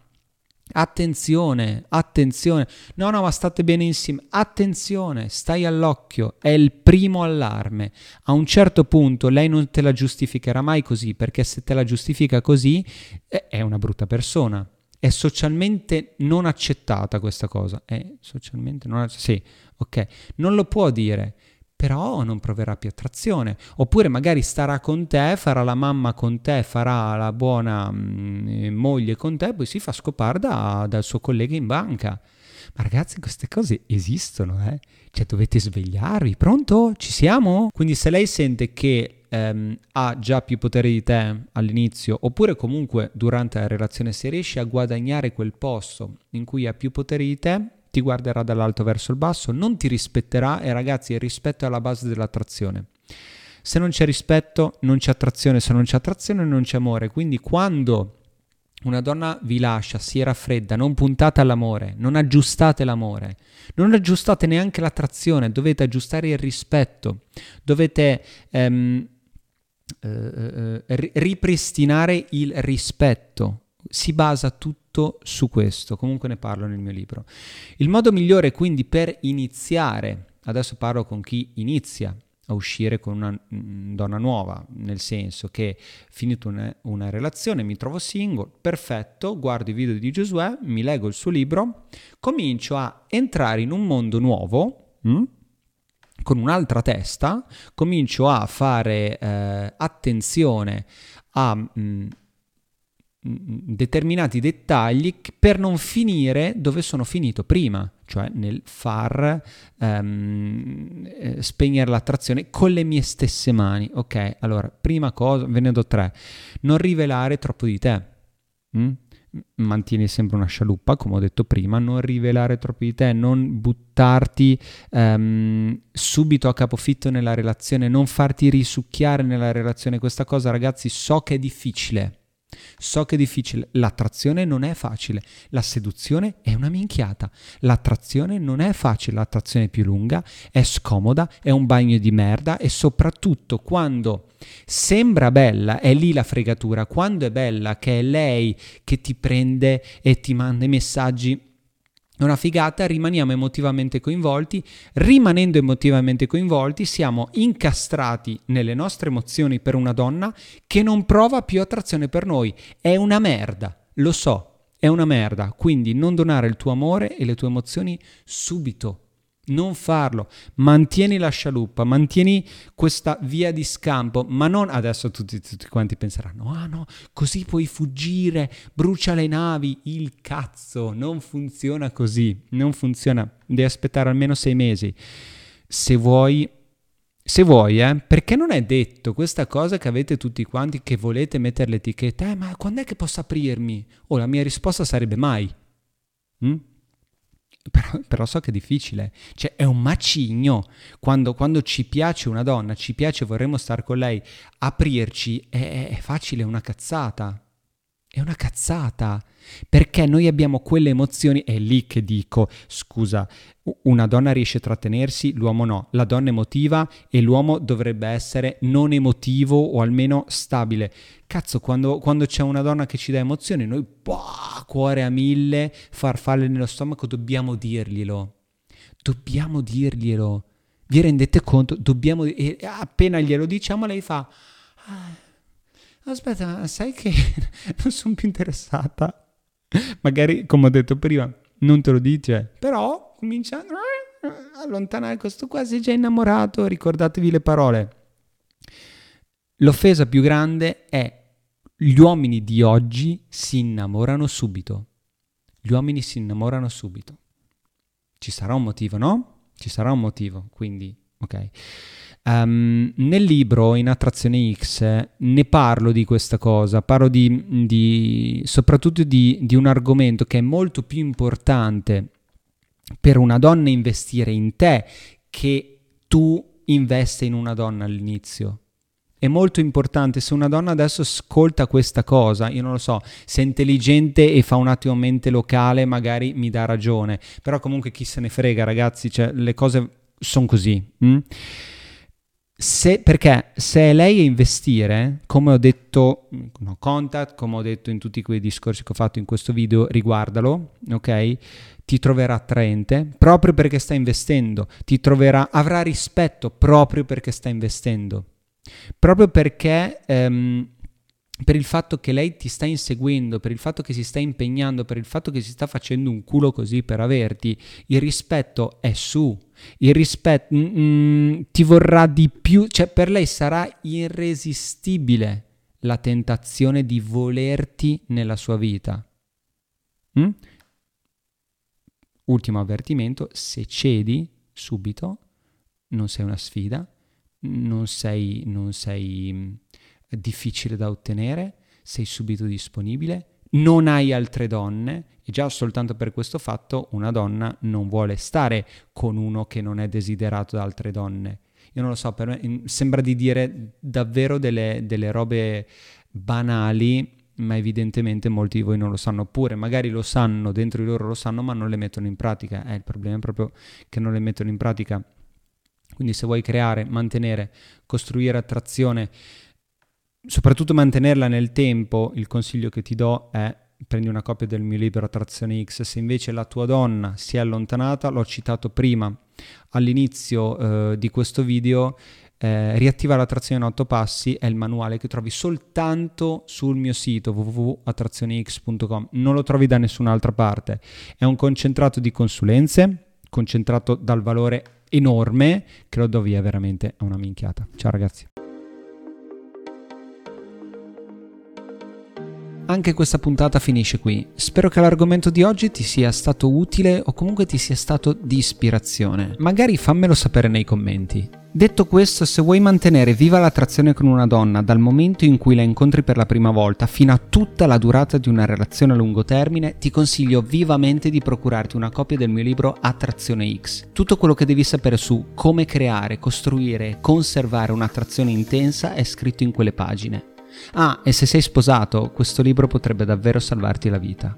A: Attenzione, attenzione. No, no, ma state bene insieme. Attenzione, stai all'occhio. È il primo allarme. A un certo punto lei non te la giustificherà mai così, perché se te la giustifica così è una brutta persona. È socialmente non accettata questa cosa. È socialmente non accettata. Sì, ok. Non lo può dire però non proverà più attrazione. Oppure magari starà con te, farà la mamma con te, farà la buona mh, mm, moglie con te, poi si fa scopare da, dal suo collega in banca. Ma ragazzi, queste cose esistono, eh? Cioè dovete svegliarvi, pronto? Ci siamo? Quindi se lei sente che ehm, ha già più potere di te all'inizio, oppure comunque durante la relazione se riesce a guadagnare quel posto in cui ha più potere di te, ti guarderà dall'alto verso il basso, non ti rispetterà e ragazzi il rispetto è alla base dell'attrazione. Se non c'è rispetto, non c'è attrazione, se non c'è attrazione, non c'è amore. Quindi quando una donna vi lascia, si raffredda, non puntate all'amore, non aggiustate l'amore, non aggiustate neanche l'attrazione, dovete aggiustare il rispetto, dovete ehm, eh, eh ripristinare il rispetto. Si basa tutto su questo, comunque ne parlo nel mio libro. Il modo migliore quindi per iniziare, adesso parlo con chi inizia a uscire con una mm, donna nuova, nel senso che finito una, una, relazione, mi trovo single, perfetto, guardo i video di Giosuè, mi leggo il suo libro, comincio a entrare in un mondo nuovo, mh? Mm, con un'altra testa, comincio a fare eh, attenzione a mh, mm, determinati dettagli per non finire dove sono finito prima, cioè nel far um, spegnere l'attrazione con le mie stesse mani. Ok, allora, prima cosa, ve ne do tre, non rivelare troppo di te. Mm? Mantieni sempre una scialuppa, come ho detto prima, non rivelare troppo di te, non buttarti um, subito a capofitto nella relazione, non farti risucchiare nella relazione. Questa cosa, ragazzi, so che è difficile So che è difficile, l'attrazione non è facile, la seduzione è una minchiata, l'attrazione non è facile, l'attrazione è più lunga, è scomoda, è un bagno di merda e soprattutto quando sembra bella è lì la fregatura, quando è bella che è lei che ti prende e ti manda i messaggi una figata, rimaniamo emotivamente coinvolti, rimanendo emotivamente coinvolti siamo incastrati nelle nostre emozioni per una donna che non prova più attrazione per noi. È una merda, lo so, è una merda, quindi non donare il tuo amore e le tue emozioni subito non farlo, mantieni la scialuppa, mantieni questa via di scampo, ma non adesso tutti, tutti quanti penseranno, ah no, così puoi fuggire, brucia le navi, il cazzo, non funziona così, non funziona, devi aspettare almeno sei mesi. Se vuoi, se vuoi, eh, perché non è detto questa cosa che avete tutti quanti che volete mettere l'etichetta, eh, ma quando è che posso aprirmi? O oh, la mia risposta sarebbe mai. Mm? Però, però, so che è difficile, cioè è un macigno. Quando, quando, ci piace una donna, ci piace, vorremmo stare con lei, aprirci è, è facile, è una cazzata. È una cazzata, perché noi abbiamo quelle emozioni, è lì che dico, scusa, una donna riesce a trattenersi, l'uomo no, la donna è emotiva e l'uomo dovrebbe essere non emotivo o almeno stabile. Cazzo, quando, quando c'è una donna che ci dà emozioni, noi, boh, cuore a mille, farfalle nello stomaco, dobbiamo dirglielo. Dobbiamo dirglielo. Vi rendete conto? Dobbiamo, e appena glielo diciamo, lei fa... Ah, aspetta, sai che non sono più interessata. Magari, come ho detto prima, non te lo dice, però comincia a allontanare questo qua, sei già innamorato, ricordatevi le parole. L'offesa più grande è gli uomini di oggi si innamorano subito. Gli uomini si innamorano subito. Ci sarà un motivo, no? Ci sarà un motivo, quindi, ok. Um, nel libro in Attrazione X ne parlo di questa cosa, parlo di, di, soprattutto di, di un argomento che è molto più importante per una donna investire in te che tu investe in una donna all'inizio. È molto importante, se una donna adesso ascolta questa cosa, io non lo so, se è intelligente e fa un attimo mente locale, magari mi dà ragione, però comunque chi se ne frega ragazzi, cioè, le cose sono così. Hm? Se, perché se è lei a investire, come ho detto no contact, come ho detto in tutti quei discorsi che ho fatto in questo video, riguardalo, ok? Ti troverà attraente proprio perché sta investendo, ti troverà, avrà rispetto proprio perché sta investendo, proprio perché ehm, per il fatto che lei ti sta inseguendo, per il fatto che si sta impegnando, per il fatto che si sta facendo un culo così per averti, il rispetto è su. Il rispetto mm, mm, ti vorrà di più, cioè per lei sarà irresistibile la tentazione di volerti nella sua vita. Mm? Ultimo avvertimento, se cedi subito, non sei una sfida, non sei, non sei mm, difficile da ottenere, sei subito disponibile, non hai altre donne e già soltanto per questo fatto una donna non vuole stare con uno che non è desiderato da altre donne. Io non lo so, per me sembra di dire davvero delle, delle robe banali, ma evidentemente molti di voi non lo sanno, oppure magari lo sanno, dentro di loro lo sanno, ma non le mettono in pratica. Eh, il problema è proprio che non le mettono in pratica. Quindi se vuoi creare, mantenere, costruire attrazione, soprattutto mantenerla nel tempo, il consiglio che ti do è prendi una copia del mio libro Attrazione X. Se invece la tua donna si è allontanata, l'ho citato prima all'inizio eh, di questo video, eh, riattiva l'attrazione in 8 passi è il manuale che trovi soltanto sul mio sito www.attrazionex.com, non lo trovi da nessun'altra parte. È un concentrato di consulenze, concentrato dal valore enorme, che lo do via veramente a una minchiata. Ciao ragazzi. Anche questa puntata finisce qui. Spero che l'argomento di oggi ti sia stato utile o comunque ti sia stato di ispirazione. Magari fammelo sapere nei commenti. Detto questo, se vuoi mantenere viva l'attrazione con una donna dal momento in cui la incontri per la prima volta fino a tutta la durata di una relazione a lungo termine, ti consiglio vivamente di procurarti una copia del mio libro Attrazione X. Tutto quello che devi sapere su come creare, costruire e conservare un'attrazione intensa è scritto in quelle pagine. Ah, e se sei sposato, questo libro potrebbe davvero salvarti la vita.